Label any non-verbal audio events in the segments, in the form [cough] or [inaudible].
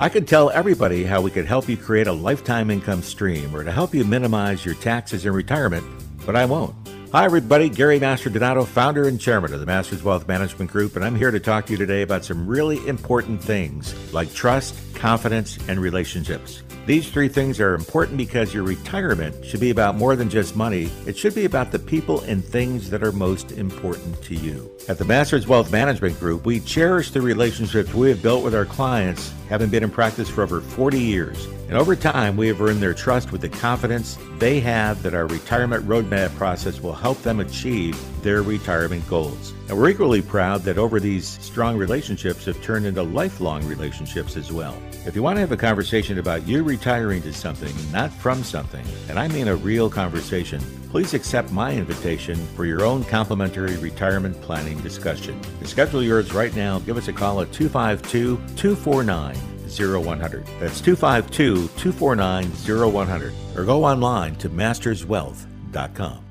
I could tell everybody how we could help you create a lifetime income stream or to help you minimize your taxes in retirement, but I won't. Hi, everybody. Gary Mastrodonato, founder and chairman of the Masters Wealth Management Group, and I'm here to talk to you today about some really important things like trust, confidence, and relationships. These three things are important because your retirement should be about more than just money. It should be about the people and things that are most important to you. At the Masters Wealth Management Group, we cherish the relationships we have built with our clients, having been in practice for over 40 years. And over time, we have earned their trust with the confidence they have that our retirement roadmap process will help them achieve their retirement goals. And we're equally proud that over these strong relationships have turned into lifelong relationships as well. If you want to have a conversation about you retiring to something, not from something, and I mean a real conversation, please accept my invitation for your own complimentary retirement planning discussion. To schedule yours right now, give us a call at 252 249 0100. That's 252 249 0100. Or go online to masterswealth.com.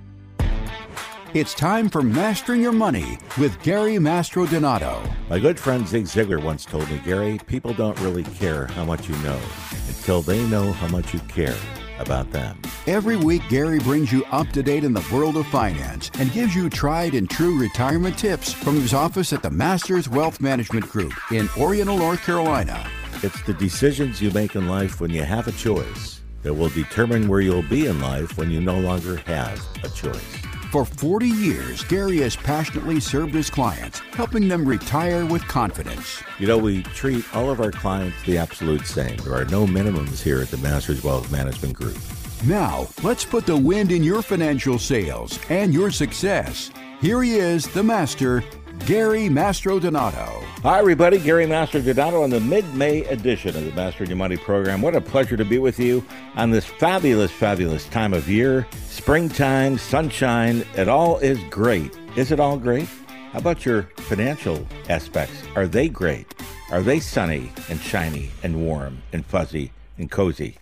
It's time for Mastering Your Money with Gary Mastrodonato. My good friend Zig Ziglar once told me, Gary, people don't really care how much you know until they know how much you care about them. Every week, Gary brings you up to date in the world of finance and gives you tried and true retirement tips from his office at the Masters Wealth Management Group in Oriental, North Carolina. It's the decisions you make in life when you have a choice that will determine where you'll be in life when you no longer have a choice. For 40 years, Gary has passionately served his clients, helping them retire with confidence. You know, we treat all of our clients the absolute same. There are no minimums here at the Masters Wealth Management Group. Now, let's put the wind in your financial sails and your success. Here he is, the master, Gary Mastrodonato. Hi, everybody. Gary Mastrodonato on the mid-May edition of the Master Your Money program. What a pleasure to be with you on this fabulous, fabulous time of year. Springtime, sunshine, it all is great. Is it all great? How about your financial aspects? Are they great? Are they sunny and shiny and warm and fuzzy and cozy?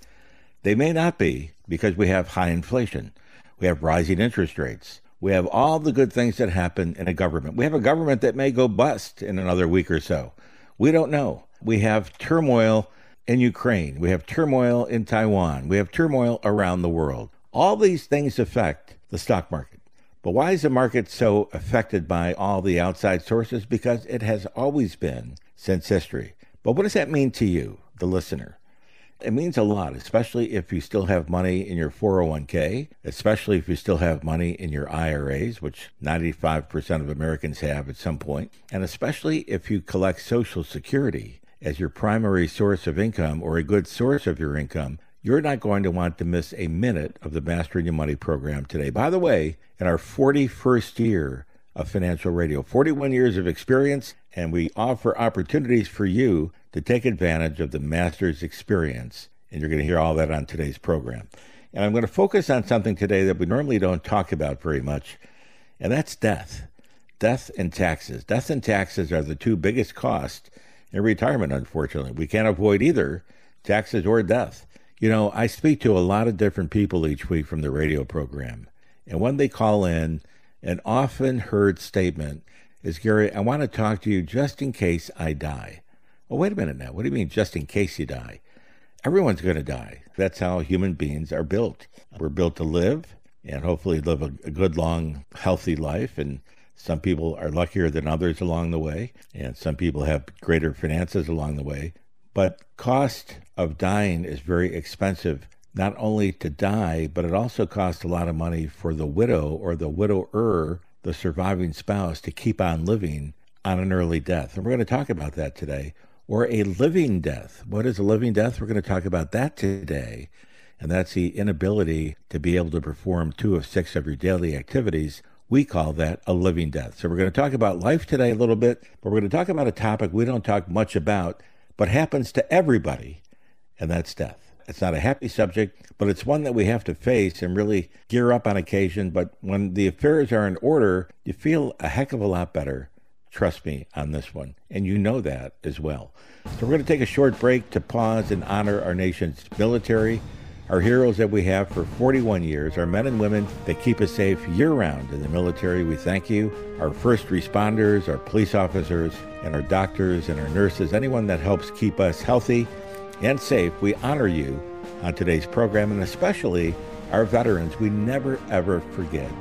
They may not be because we have high inflation. We have rising interest rates. We have all the good things that happen in a government. We have a government that may go bust in another week or so. We don't know. We have turmoil in Ukraine. We have turmoil in Taiwan. We have turmoil around the world. All these things affect the stock market. But why is the market so affected by all the outside sources? Because it has always been since history. But what does that mean to you, the listener? It means a lot, especially if you still have money in your 401k, especially if you still have money in your IRAs, which 95% of Americans have at some point, and especially if you collect Social Security as your primary source of income or a good source of your income. You're not going to want to miss a minute of the Mastering Your Money program today. By the way, in our 41st year of financial radio, 41 years of experience, and we offer opportunities for you to take advantage of the master's experience. And you're going to hear all that on today's program. And I'm going to focus on something today that we normally don't talk about very much, and that's death. Death and taxes. Death and taxes are the two biggest costs in retirement, unfortunately. We can't avoid either taxes or death. You know, I speak to a lot of different people each week from the radio program, and when they call in, an often heard statement is Gary, I want to talk to you just in case I die. Oh, wait a minute now. What do you mean, just in case you die? Everyone's going to die. That's how human beings are built. We're built to live and hopefully live a, a good, long, healthy life. And some people are luckier than others along the way, and some people have greater finances along the way. But cost of dying is very expensive, not only to die, but it also costs a lot of money for the widow or the widower, the surviving spouse, to keep on living on an early death. And we're going to talk about that today or a living death. What is a living death? We're going to talk about that today. And that's the inability to be able to perform two of six of your daily activities. We call that a living death. So we're going to talk about life today a little bit, but we're going to talk about a topic we don't talk much about, but happens to everybody, and that's death. It's not a happy subject, but it's one that we have to face and really gear up on occasion. But when the affairs are in order, you feel a heck of a lot better Trust me on this one. And you know that as well. So we're going to take a short break to pause and honor our nation's military, our heroes that we have for 41 years, our men and women that keep us safe year round in the military. We thank you. Our first responders, our police officers, and our doctors and our nurses, anyone that helps keep us healthy and safe, we honor you on today's program, and especially our veterans. We never, ever forget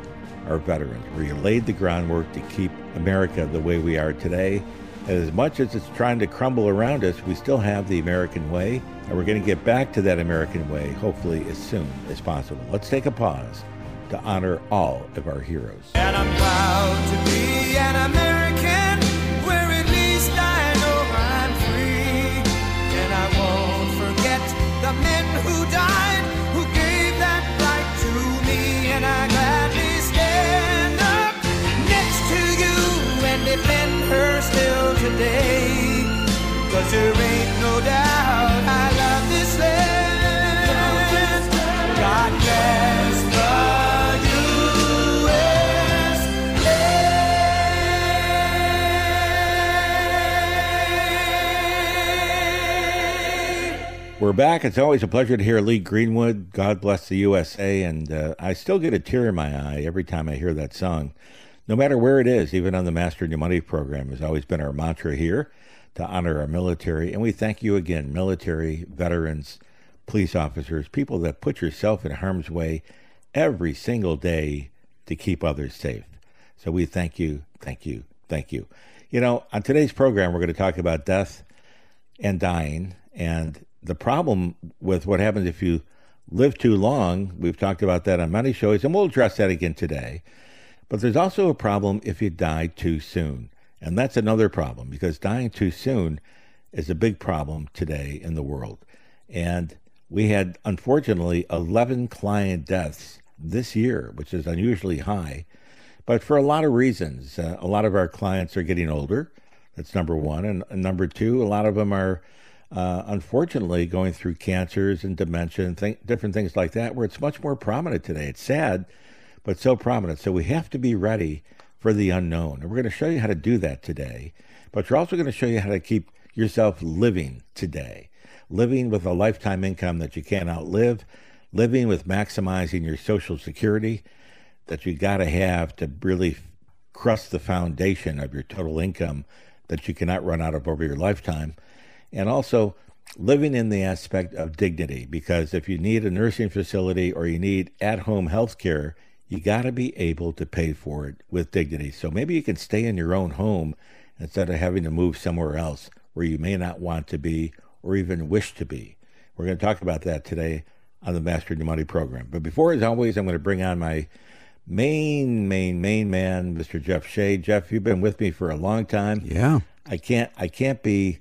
our veterans. We laid the groundwork to keep America the way we are today. And as much as it's trying to crumble around us, we still have the American way, and we're going to get back to that American way, hopefully, as soon as possible. Let's take a pause to honor all of our heroes. We're back. It's always a pleasure to hear Lee Greenwood. God bless the USA. And uh, I still get a tear in my eye every time I hear that song. No matter where it is, even on the Mastering Your Money program, has always been our mantra here to honor our military. And we thank you again, military, veterans, police officers, people that put yourself in harm's way every single day to keep others safe. So we thank you, thank you, thank you. You know, on today's program, we're going to talk about death and dying and the problem with what happens if you live too long. We've talked about that on many shows, and we'll address that again today. But there's also a problem if you die too soon. And that's another problem because dying too soon is a big problem today in the world. And we had, unfortunately, 11 client deaths this year, which is unusually high, but for a lot of reasons. Uh, a lot of our clients are getting older. That's number one. And, and number two, a lot of them are, uh, unfortunately, going through cancers and dementia and th- different things like that, where it's much more prominent today. It's sad, but so prominent. So we have to be ready for the unknown. And we're going to show you how to do that today. But we're also going to show you how to keep yourself living today, living with a lifetime income that you can't outlive, living with maximizing your Social Security that you got to have to really crust the foundation of your total income that you cannot run out of over your lifetime. And also living in the aspect of dignity, because if you need a nursing facility or you need at home health care, you got to be able to pay for it with dignity. So maybe you can stay in your own home instead of having to move somewhere else where you may not want to be or even wish to be. We're going to talk about that today on the Master Your Money program. But before, as always, I'm going to bring on my main, main, main man, Mr. Jeff Shea. Jeff, you've been with me for a long time. Yeah. I can't, I can't be,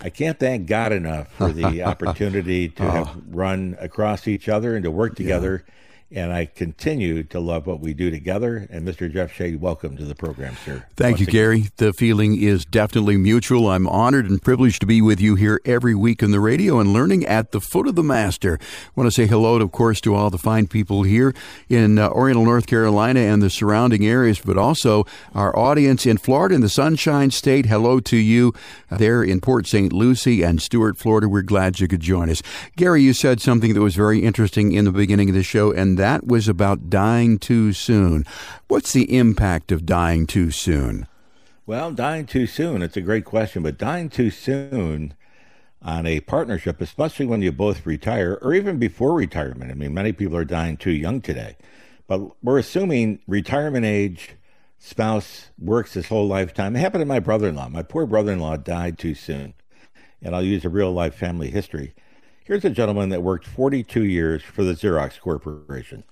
I can't thank God enough for the [laughs] opportunity to Oh. have run across each other and to work together. And I continue to love what we do together. And Mr. Jeff Shea, welcome to the program, sir. Thank you, again. Gary. The feeling is definitely mutual. I'm honored and privileged to be with you here every week on the radio and learning at the foot of the master. I want to say hello, of course, to all the fine people here in uh, Oriental, North Carolina and the surrounding areas, but also our audience in Florida in the Sunshine State. Hello to you there in Port St. Lucie and Stuart, Florida. We're glad you could join us. Gary, you said something that was very interesting in the beginning of the show, and that was about dying too soon. What's the impact of dying too soon? Well, dying too soon, it's a great question, but dying too soon on a partnership, especially when you both retire or even before retirement. I mean, many people are dying too young today, but we're assuming retirement age, spouse works his whole lifetime. It happened to my brother in law. My poor brother in law died too soon. And I'll use a real life family history. Here's a gentleman that worked 42 years for the Xerox Corporation.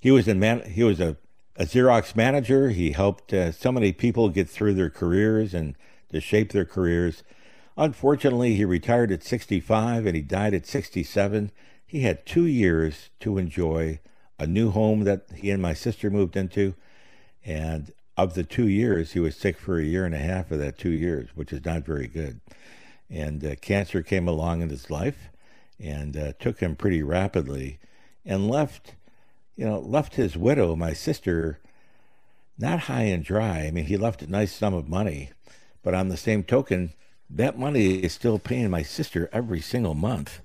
He was in man, he was a, a Xerox manager. He helped uh, so many people get through their careers and to shape their careers. Unfortunately, he retired at 65 and he died at 67. He had two years to enjoy a new home that he and my sister moved into. And of the two years, he was sick for a year and a half of that two years, which is not very good. And uh, cancer came along in his life and uh, took him pretty rapidly and left you know, left his widow, my sister, not high and dry. I mean, he left a nice sum of money, but on the same token, that money is still paying my sister every single month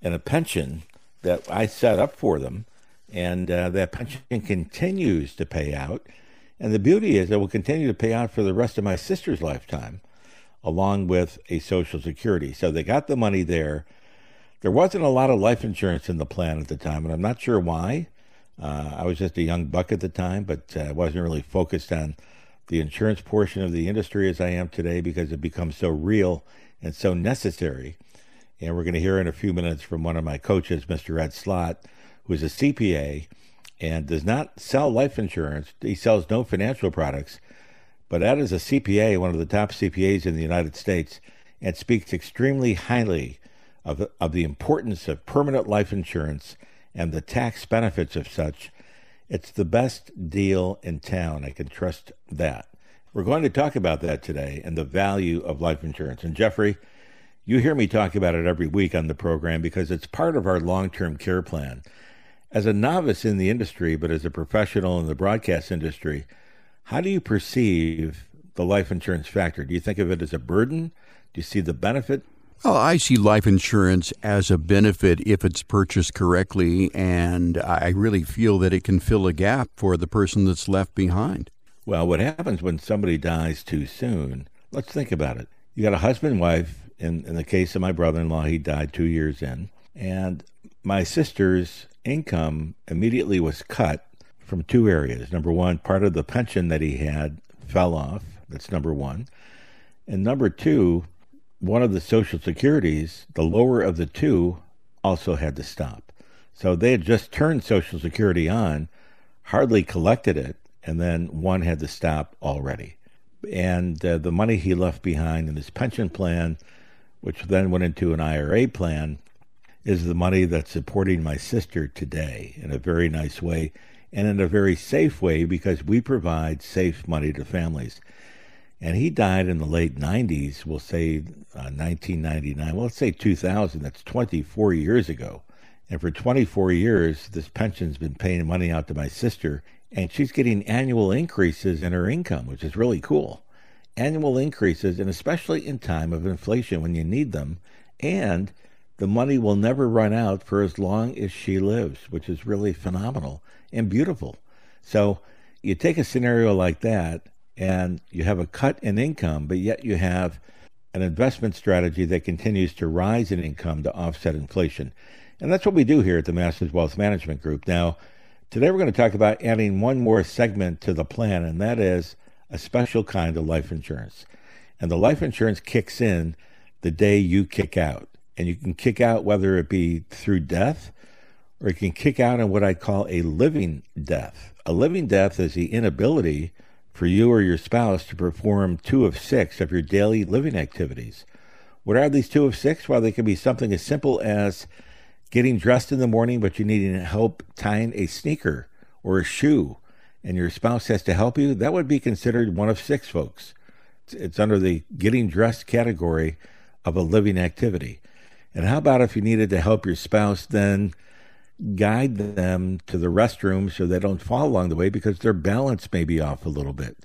and a pension that I set up for them. And uh, that pension continues to pay out. And the beauty is it will continue to pay out for the rest of my sister's lifetime, along with a Social Security. So they got the money there. There wasn't a lot of life insurance in the plan at the time, and I'm not sure why. Uh, I was just a young buck at the time, but uh, I wasn't really focused on the insurance portion of the industry as I am today because it becomes so real and so necessary. And we're going to hear in a few minutes from one of my coaches, Mr. Ed Slott, who is a CPA and does not sell life insurance. He sells no financial products. But Ed is a CPA, one of the top CPAs in the United States, and speaks extremely highly of, of the importance of permanent life insurance and the tax benefits of such. It's the best deal in town. I can trust that. We're going to talk about that today and the value of life insurance. And Jeffrey, you hear me talk about it every week on the program because it's part of our long term care plan. As a novice in the industry, but as a professional in the broadcast industry, how do you perceive the life insurance factor? Do you think of it as a burden? Do you see the benefit? Well, I see life insurance as a benefit if it's purchased correctly, and I really feel that it can fill a gap for the person that's left behind. Well, what happens when somebody dies too soon? Let's think about it. You got a husband, wife. In, in the case of my brother in law, he died two years in. And my sister's income immediately was cut from two areas. Number one, part of the pension that he had fell off. That's number one. And number two, one of the social securities, the lower of the two, also had to stop. So they had just turned Social Security on, hardly collected it, and then one had to stop already. And uh, the money he left behind in his pension plan, which then went into an IRA plan, is the money that's supporting my sister today in a very nice way and in a very safe way because we provide safe money to families. And he died in the late 90s, we'll say uh, 1999, well, let's say 2000, that's 24 years ago. And for 24 years, this pension's been paying money out to my sister, and she's getting annual increases in her income, which is really cool. Annual increases, and especially in time of inflation when you need them, and the money will never run out for as long as she lives, which is really phenomenal and beautiful. So you take a scenario like that and you have a cut in income, but yet you have an investment strategy that continues to rise in income to offset inflation. And that's what we do here at the Masters Wealth Management Group. Now, today we're going to talk about adding one more segment to the plan, and that is a special kind of life insurance. And the life insurance kicks in the day you kick out and you can kick out whether it be through death or you can kick out in what I call a living death. A living death is the inability for you or your spouse to perform two of six of your daily living activities. What are these two of six? Well, they can be something as simple as getting dressed in the morning, but you needing help tying a sneaker or a shoe, and your spouse has to help you. That would be considered one of six, folks. It's under the getting dressed category of a living activity. And how about if you needed to help your spouse then guide them to the restroom so they don't fall along the way because their balance may be off a little bit?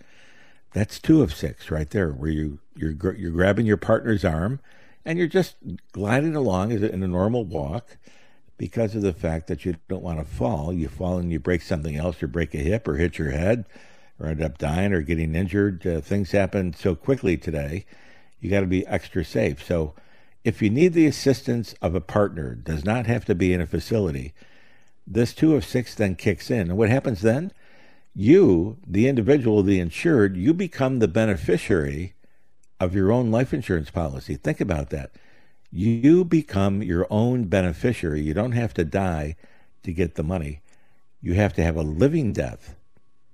That's two of six right there, where you you're you're grabbing your partner's arm and you're just gliding along in a normal walk because of the fact that you don't want to fall. You fall and you break something else, or break a hip, or hit your head, or end up dying or getting injured. Uh, things happen so quickly today. You got to be extra safe. So if you need the assistance of a partner, does not have to be in a facility, this two of six then kicks in. And what happens then? You, the individual, the insured, you become the beneficiary of your own life insurance policy. Think about that. You become your own beneficiary. You don't have to die to get the money. You have to have a living death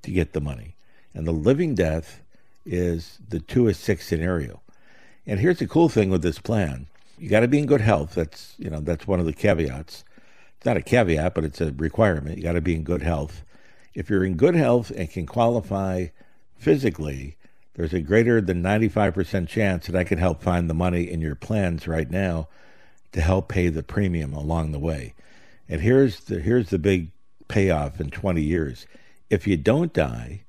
to get the money. And the living death is the two of six scenario. And here's the cool thing with this plan you got to be in good health. That's you know that's one of the caveats. It's not a caveat, but it's a requirement. You got to be in good health. If you're in good health and can qualify physically, there's a greater than 95% chance that I can help find the money in your plans right now to help pay the premium along the way. And here's the here's the big payoff in 20 years. If you don't die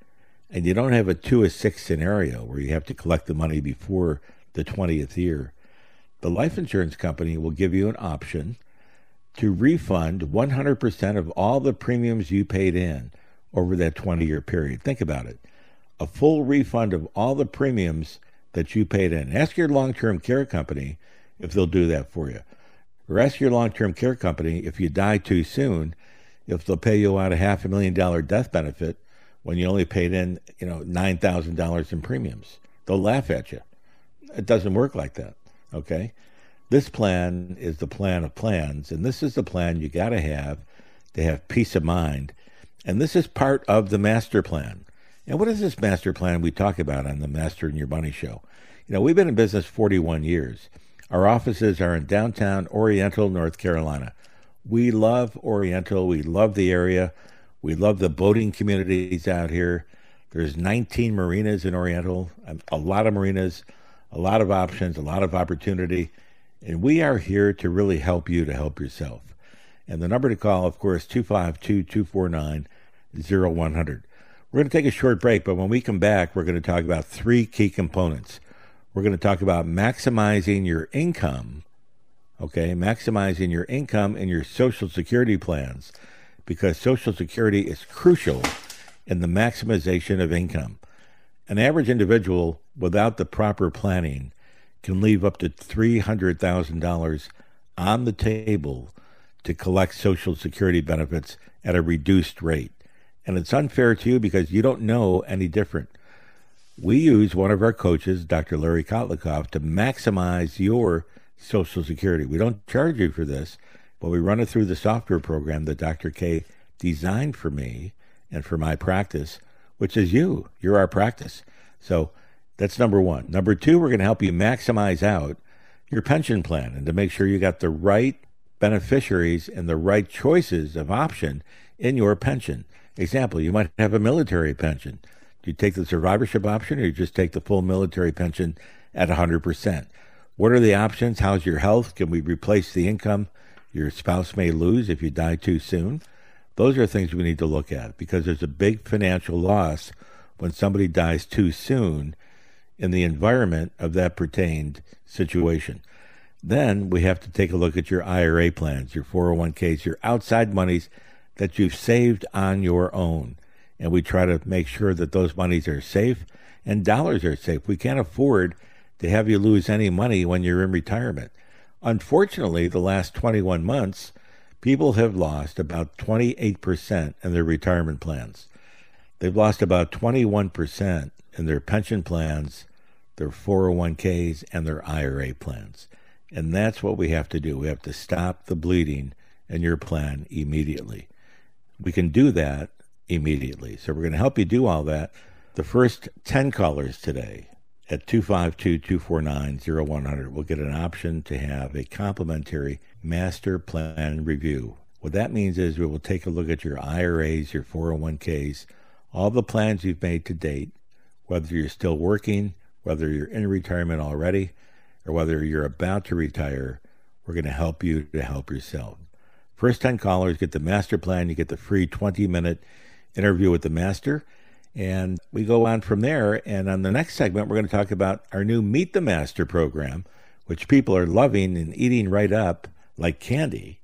and you don't have a 2 or 6 scenario where you have to collect the money before the 20th year, the life insurance company will give you an option to refund 100% of all the premiums you paid in over that 20 year period. Think about it a full refund of all the premiums that you paid in. Ask your long term care company if they'll do that for you. or ask your long term care company if you die too soon, if they'll pay you out a half a million dollar death benefit when you only paid in, you know, $9,000 in premiums. They'll laugh at you. It doesn't work like that. Okay. This plan is the plan of plans, and this is the plan you got to have to have peace of mind. And this is part of the master plan. And what is this master plan we talk about on the Master and Your Money show? You know, we've been in business 41 years. Our offices are in downtown Oriental, North Carolina. We love Oriental. We love the area. We love the boating communities out here. There's 19 marinas in Oriental, a lot of marinas, a lot of options, a lot of opportunity. And we are here to really help you to help yourself. And the number to call, of course, 252 249 0100. We're going to take a short break, but when we come back, we're going to talk about three key components. We're going to talk about maximizing your income, okay, maximizing your income and your Social Security plans, because Social Security is crucial in the maximization of income. An average individual without the proper planning can leave up to $300,000 on the table to collect Social Security benefits at a reduced rate. And it's unfair to you because you don't know any different. We use one of our coaches, Dr. Larry Kotlikoff, to maximize your Social Security. We don't charge you for this, but we run it through the software program that Dr. K designed for me and for my practice, which is you. You're our practice. So that's number one. Number two, we're going to help you maximize out your pension plan and to make sure you got the right beneficiaries and the right choices of option in your pension. Example, you might have a military pension. Do you take the survivorship option or you just take the full military pension at 100%? What are the options? How's your health? Can we replace the income your spouse may lose if you die too soon? Those are things we need to look at because there's a big financial loss when somebody dies too soon in the environment of that pertained situation. Then we have to take a look at your IRA plans, your 401ks, your outside monies that you've saved on your own. And we try to make sure that those monies are safe and dollars are safe. We can't afford to have you lose any money when you're in retirement. Unfortunately, the last 21 months, people have lost about 28% in their retirement plans. They've lost about 21% in their pension plans, their 401ks, and their IRA plans. And that's what we have to do. We have to stop the bleeding in your plan immediately. We can do that immediately. So we're going to help you do all that. The first 10 callers today at 252 249 0100 will get an option to have a complimentary master plan review. What that means is we will take a look at your IRAs, your 401ks, all the plans you've made to date, whether you're still working, whether you're in retirement already, or whether you're about to retire. We're going to help you to help yourself. First 10 callers get the master plan. You get the free 20 minute interview with the master. And we go on from there. And on the next segment, we're going to talk about our new Meet the Master program, which people are loving and eating right up like candy.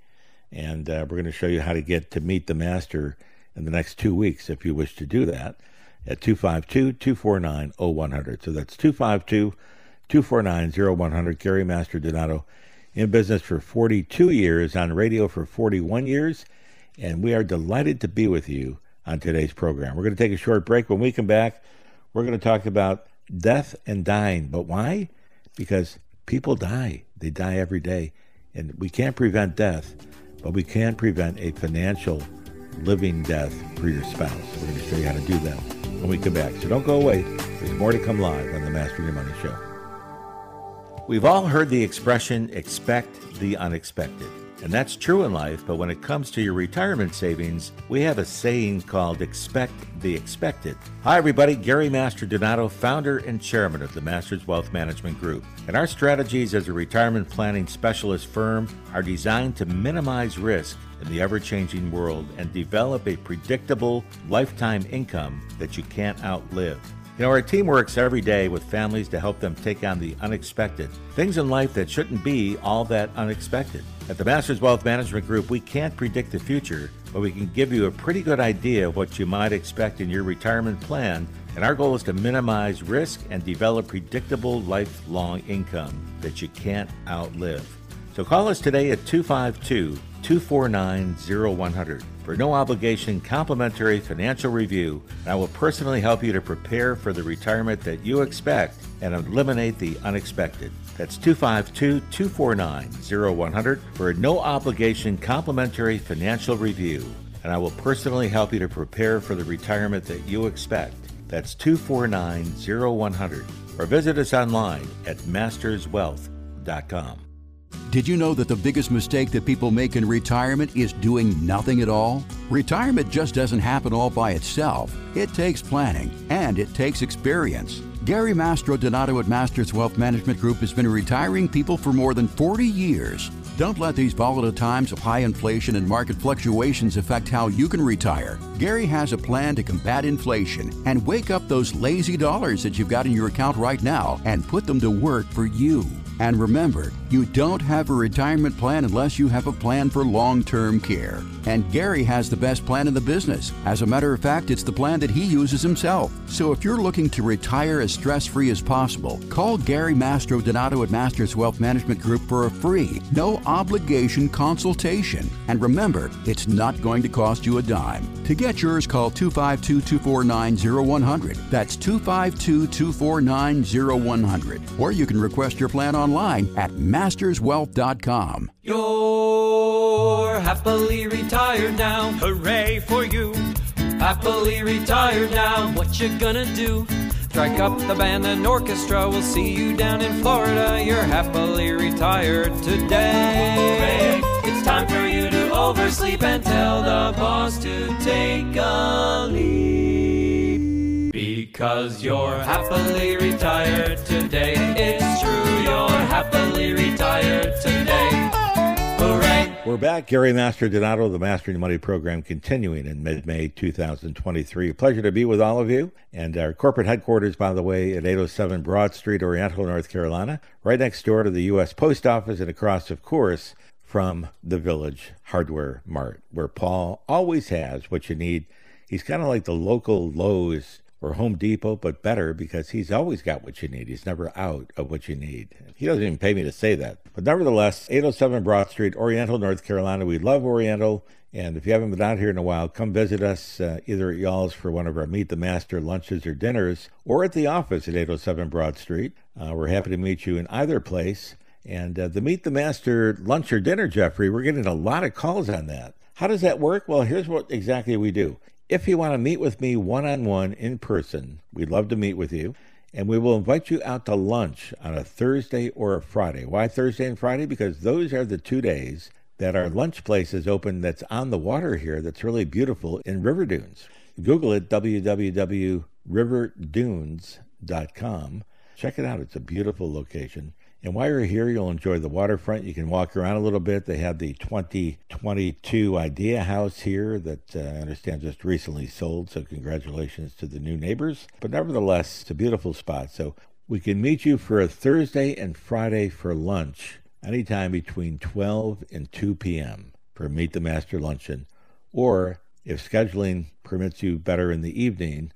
And uh, we're going to show you how to get to Meet the Master in the next two weeks if you wish to do that at 252 249 0100. So that's 252 249 0100. Gary Mastrodonato in business for 42 years, on radio for 41 years, and we are delighted to be with you on today's program. We're going to take a short break. When we come back, we're going to talk about death and dying. But why? Because people die. They die every day. And we can't prevent death, but we can prevent a financial living death for your spouse. We're going to show you how to do that when we come back. So don't go away. There's more to come live on the Master Your Money Show. We've all heard the expression expect the unexpected. And that's true in life, but when it comes to your retirement savings, we have a saying called expect the expected. Hi, everybody. Gary Mastrodonato, founder and chairman of the Masters Wealth Management Group. And our strategies as a retirement planning specialist firm are designed to minimize risk in the ever changing world and develop a predictable lifetime income that you can't outlive. You know, our team works every day with families to help them take on the unexpected, things in life that shouldn't be all that unexpected. At the Masters Wealth Management Group, we can't predict the future, but we can give you a pretty good idea of what you might expect in your retirement plan. And our goal is to minimize risk and develop predictable lifelong income that you can't outlive. So call us today at 252 249 0100 for no obligation complimentary financial review. And I will personally help you to prepare for the retirement that you expect and eliminate the unexpected. That's 252 249 0100 for a no obligation complimentary financial review. And I will personally help you to prepare for the retirement that you expect. That's 249 0100 or visit us online at masterswealth.com. Did you know that the biggest mistake that people make in retirement is doing nothing at all? Retirement just doesn't happen all by itself. It takes planning and it takes experience. Gary Mastrodonato at Masters Wealth Management Group has been retiring people for more than 40 years. Don't let these volatile times of high inflation and market fluctuations affect how you can retire. Gary has a plan to combat inflation and wake up those lazy dollars that you've got in your account right now and put them to work for you. And remember, you don't have a retirement plan unless you have a plan for long term care. And Gary has the best plan in the business. As a matter of fact, it's the plan that he uses himself. So if you're looking to retire as stress free as possible, call Gary Mastrodonato at Masters Wealth Management Group for a free, no obligation consultation. And remember, it's not going to cost you a dime. To get yours, call 252 249 0100. That's 252 249 0100. Or you can request your plan online at masterswealth.com. You're happily retired now. Hooray for you! Happily retired now. What you gonna do? Strike up the band and orchestra. We'll see you down in Florida. You're happily retired today. It's time for you to oversleep and tell the boss to take a leave. Because you're happily retired today. It's true, you're retired today. Hooray! We're back. Gary Mastrodonato, the Mastering Money program, continuing in mid May 2023. Pleasure to be with all of you. And our corporate headquarters, by the way, at 807 Broad Street, Oriental, North Carolina, right next door to the U.S. Post Office and across, of course, from the Village Hardware Mart, where Paul always has what you need. He's kind of like the local Lowe's or Home Depot, but better because he's always got what you need. He's never out of what you need. He doesn't even pay me to say that. But nevertheless, 807 Broad Street, Oriental, North Carolina. We love Oriental. And if you haven't been out here in a while, come visit us uh, either at Y'all's for one of our Meet the Master lunches or dinners, or at the office at 807 Broad Street. Uh, we're happy to meet you in either place. And uh, the Meet the Master lunch or dinner, Jeffrey, we're getting a lot of calls on that. How does that work? Well, here's what exactly we do. If you want to meet with me one on one in person, we'd love to meet with you. And we will invite you out to lunch on a Thursday or a Friday. Why Thursday and Friday? Because those are the two days that our lunch place is open that's on the water here that's really beautiful in River Dunes. Google it, www.riverdunes.com. Check it out. It's a beautiful location. And while you're here, you'll enjoy the waterfront. You can walk around a little bit. They have the 2022 Idea House here that uh, I understand just recently sold. So, congratulations to the new neighbors. But nevertheless, it's a beautiful spot. So, we can meet you for a Thursday and Friday for lunch anytime between 12 and 2 p.m. for Meet the Master Luncheon. Or if scheduling permits you better in the evening,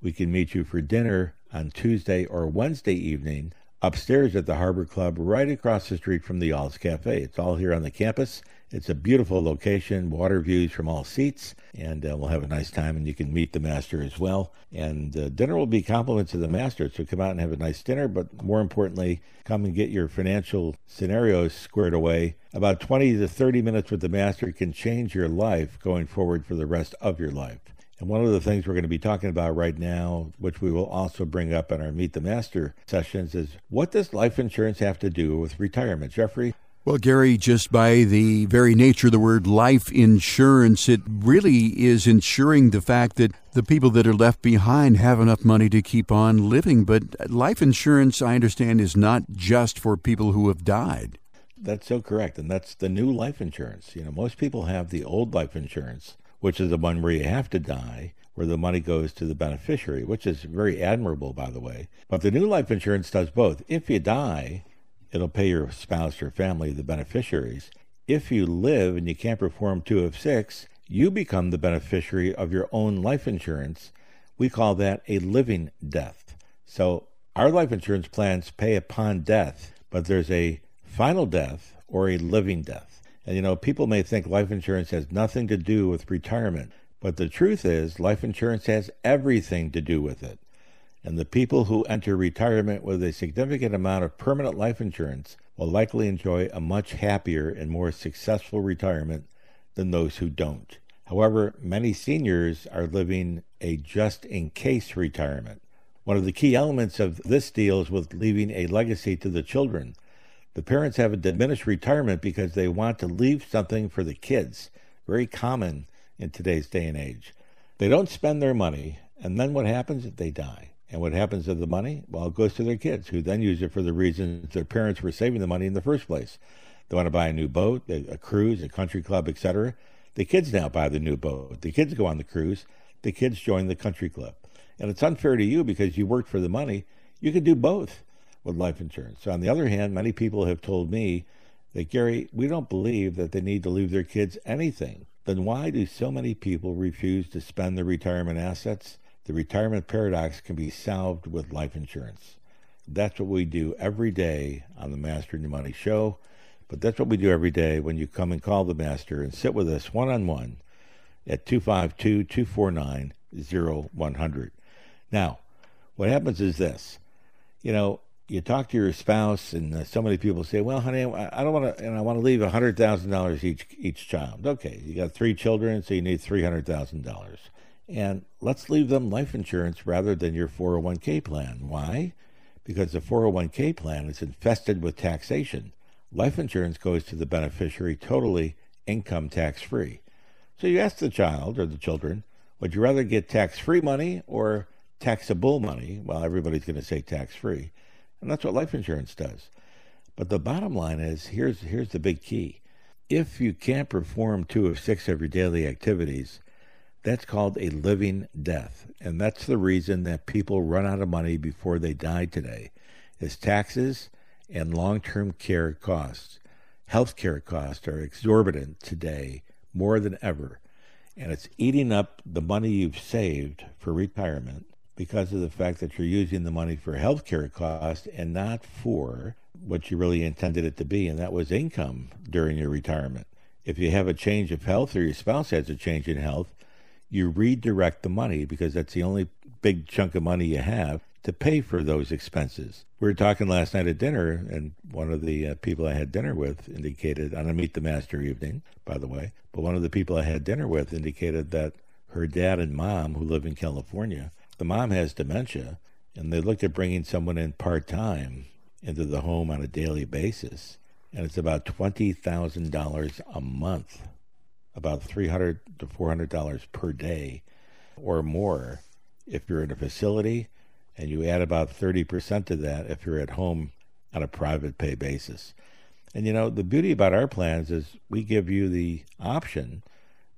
we can meet you for dinner on Tuesday or Wednesday evening upstairs at the Harbor Club, right across the street from the Alls Cafe. It's all here on the campus. It's a beautiful location, water views from all seats, and uh, we'll have a nice time. And you can meet the master as well. And uh, dinner will be compliments of the master, so come out and have a nice dinner. But more importantly, come and get your financial scenarios squared away. About 20 to 30 minutes with the master can change your life going forward for the rest of your life. And one of the things we're going to be talking about right now, which we will also bring up in our Meet the Master sessions, is what does life insurance have to do with retirement? Jeffrey? Well, Gary, just by the very nature of the word life insurance, it really is ensuring the fact that the people that are left behind have enough money to keep on living. But life insurance, I understand, is not just for people who have died. That's so correct. And that's the new life insurance. You know, most people have the old life insurance which is the one where you have to die, where the money goes to the beneficiary, which is very admirable, by the way. But the new life insurance does both. If you die, it'll pay your spouse or family, the beneficiaries. If you live and you can't perform two of six, you become the beneficiary of your own life insurance. We call that a living death. So our life insurance plans pay upon death, but there's a final death or a living death. And you know, people may think life insurance has nothing to do with retirement, but the truth is, life insurance has everything to do with it. And the people who enter retirement with a significant amount of permanent life insurance will likely enjoy a much happier and more successful retirement than those who don't. However, many seniors are living a just in case retirement. One of the key elements of this deals with leaving a legacy to the children. The parents have a diminished retirement because they want to leave something for the kids. Very common in today's day and age. They don't spend their money, and then what happens? They die. And what happens to the money? Well, it goes to their kids, who then use it for the reasons their parents were saving the money in the first place. They want to buy a new boat, a, cruise, a country club, etc. The kids now buy the new boat. The kids go on the cruise. The kids join the country club. And it's unfair to you because you worked for the money. You can do both with life insurance. So on the other hand, many people have told me that, Gary, we don't believe that they need to leave their kids anything. Then why do so many people refuse to spend their retirement assets? The retirement paradox can be solved with life insurance. That's what we do every day on the Mastering Your Money show. But that's what we do every day when you come and call the master and sit with us one on one at 252 249 0100. Now, what happens is this you know, you talk to your spouse, and uh, so many people say, "Well, honey, I don't want to, and I want to leave hundred thousand dollars each each child." Okay, you got three children, so you need three hundred thousand dollars, and let's leave them life insurance rather than your four hundred one k plan. Why? Because the four hundred one k plan is infested with taxation. Life insurance goes to the beneficiary totally income tax free. So you ask the child or the children, would you rather get tax free money or taxable money? Well, everybody's going to say tax free. And that's what life insurance does. But the bottom line is here's, here's the big key. If you can't perform two of six of your daily activities, that's called a living death. And that's the reason that people run out of money before they die today is taxes and long term care costs. Health care costs are exorbitant today more than ever, and it's eating up the money you've saved for retirement because of the fact that you're using the money for health care costs and not for what you really intended it to be, and that was income during your retirement. If you have a change of health or your spouse has a change in health, you redirect the money because that's the only big chunk of money you have to pay for those expenses. We were talking last night at dinner, and one of the uh, people I had dinner with indicated on a Meet the Master evening, by the way, but one of the people I had dinner with indicated that her dad and mom, who live in California, the mom has dementia, and they looked at bringing someone in part time into the home on a daily basis, and it's about $20,000 a month, about $300 to $400 per day or more if you're in a facility and you add about 30% to that if you're at home on a private pay basis. And you know, the beauty about our plans is we give you the option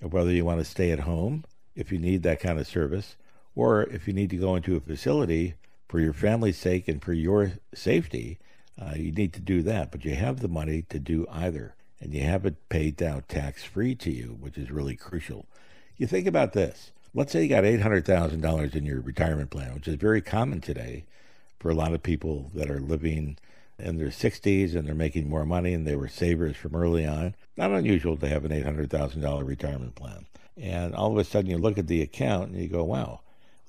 of whether you want to stay at home if you need that kind of service, or if you need to go into a facility for your family's sake and for your safety, uh, you need to do that. But you have the money to do either, and you have it paid out tax free to you, which is really crucial. You think about this let's say you got $800,000 in your retirement plan, which is very common today for a lot of people that are living in their 60s and they're making more money and they were savers from early on. Not unusual to have an $800,000 retirement plan. And all of a sudden you look at the account and you go, wow,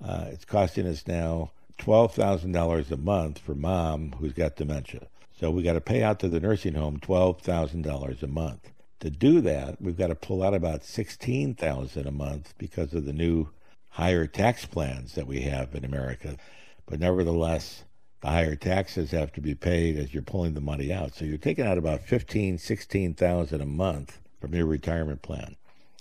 uh, it's costing us now $12,000 a month for mom who's got dementia. So we got to pay out to the nursing home $12,000 a month. To do that, we've got to pull out about 16000 a month because of the new higher tax plans that we have in America. But nevertheless, the higher taxes have to be paid as you're pulling the money out. So you're taking out about 15, 16,000 a month from your retirement plan.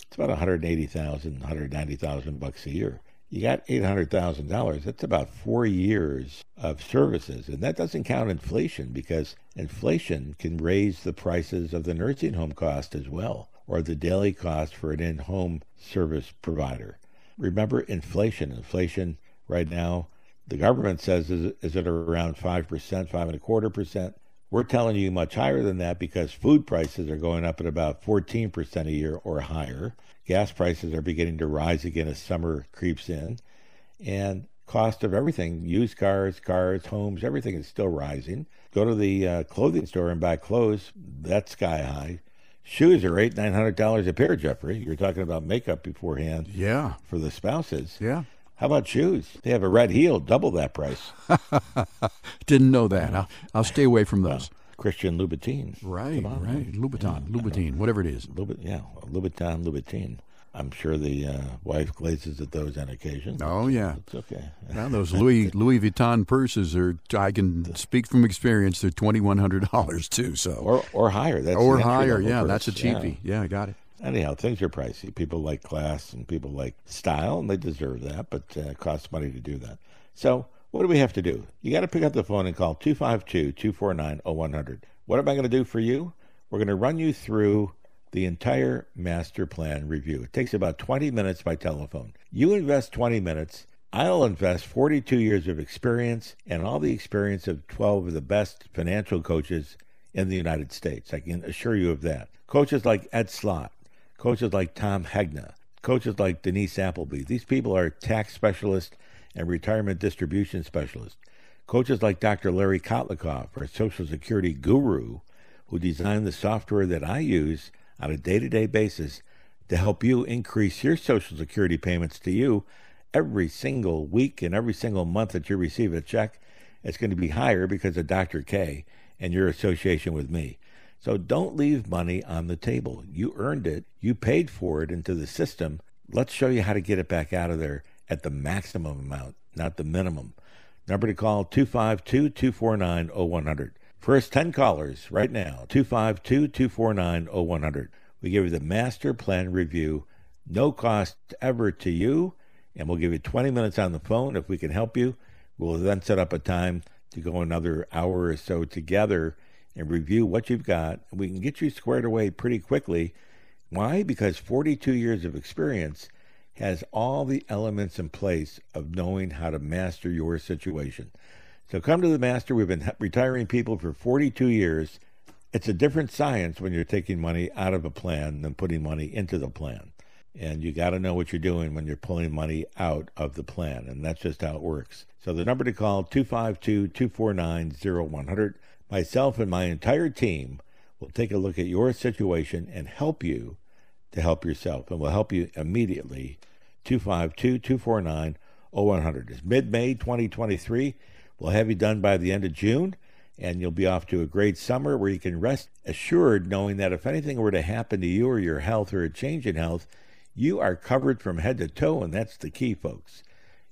It's about 180,000, 190,000 bucks a year you got $800,000. That's about four years of services. And that doesn't count inflation because inflation can raise the prices of the nursing home cost as well, or the daily cost for an in home service provider. Remember inflation. Inflation right now, the government says is, is it around 5%, 5 and a quarter percent. We're telling you much higher than that because food prices are going up at about 14% a year or higher. Gas prices are beginning to rise again as summer creeps in. And cost of everything used cars, cars, homes, everything is still rising. Go to the uh, clothing store and buy clothes, that's sky high. Shoes are eight, nine hundred dollars a pair, Jeffrey. You're talking about makeup beforehand Yeah. for the spouses. Yeah. How about shoes? They have a red heel, double that price. [laughs] Didn't know that. I'll, I'll stay away from those. Christian Louboutin. Right, right. Louboutin, Louboutin, whatever it is. Louboutin, yeah, Louboutin, Louboutin. I'm sure the uh, wife glazes at those on occasion. Oh, yeah. It's okay. Now those Louis [laughs] Louis Vuitton purses are. I can speak from experience. They're twenty one hundred dollars too. So Or or higher. That's or higher. Yeah, purse. that's a cheapie. Yeah. I got it. Anyhow, things are pricey. People like class and people like style, and they deserve that, but uh, it costs money to do that. So, what do we have to do? You got to pick up the phone and call 252 249 0100. What am I going to do for you? We're going to run you through the entire master plan review. It takes about 20 minutes by telephone. You invest 20 minutes. I'll invest 42 years of experience and all the experience of 12 of the best financial coaches in the United States. I can assure you of that. Coaches like Ed Slott, coaches like Tom Hegna, coaches like Denise Appleby. These people are tax specialists and retirement distribution specialist. Coaches like Dr. Larry Kotlikoff, our Social Security guru, who designed the software that I use on a day to day basis to help you increase your Social Security payments to you every single week and every single month that you receive a check. It's going to be higher because of Dr. K and your association with me. So don't leave money on the table. You earned it, you paid for it into the system. Let's show you how to get it back out of there at the maximum amount, not the minimum. Number to call 252 249 0100. First 10 callers right now 252 249 0100. We give you the master plan review, no cost ever to you, and we'll give you 20 minutes on the phone. If we can help you, we'll then set up a time to go another hour or so together and review what you've got. We can get you squared away pretty quickly. Why? Because 42 years of experience has all the elements in place of knowing how to master your situation. So come to the master. We've been retiring people for 42 years. It's a different science when you're taking money out of a plan than putting money into the plan. And you got to know what you're doing when you're pulling money out of the plan. And that's just how it works. So the number to call 252 249 0100. Myself and my entire team will take a look at your situation and help you to help yourself. And we'll help you immediately. 252 249 0100. It's mid May 2023. We'll have you done by the end of June, and you'll be off to a great summer where you can rest assured knowing that if anything were to happen to you or your health or a change in health, you are covered from head to toe, and that's the key, folks.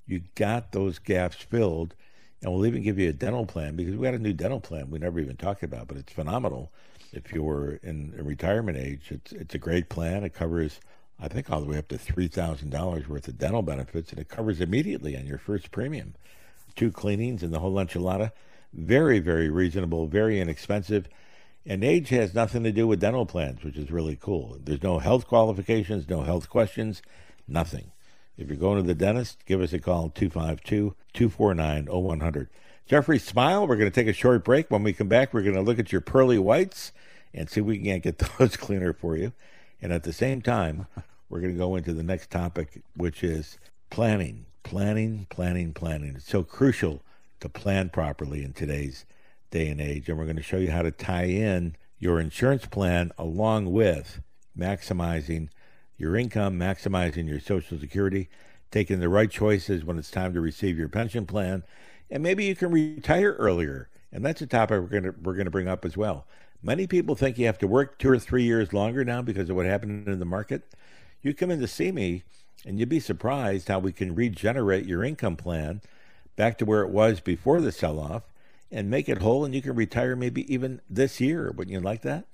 You got those gaps filled, and we'll even give you a dental plan because we got a new dental plan we never even talked about, but it's phenomenal. If you're in retirement age, it's it's a great plan. It covers, I think, all the way up to three thousand dollars worth of dental benefits, and it covers immediately on your first premium two cleanings and the whole enchilada. Very, very reasonable, very inexpensive. And age has nothing to do with dental plans, which is really cool. There's no health qualifications, no health questions, nothing. If you're going to the dentist, give us a call 252 249 0100. Jeffrey, smile. We're going to take a short break. When we come back, we're going to look at your pearly whites and see if we can't get [laughs] those cleaner for you. And at the same time, we're going to go into the next topic, which is planning planning, planning, planning. It's so crucial to plan properly in today's day and age. And we're going to show you how to tie in your insurance plan along with maximizing your income, maximizing your Social Security, taking the right choices when it's time to receive your pension plan, and maybe you can retire earlier. And that's a topic we're going to we're going to bring up as well. Many people think you have to work two or three years longer now because of what happened in the market. You come in to see me and you'd be surprised how we can regenerate your income plan back to where it was before the sell off and make it whole, and you can retire maybe even this year. Wouldn't you like that?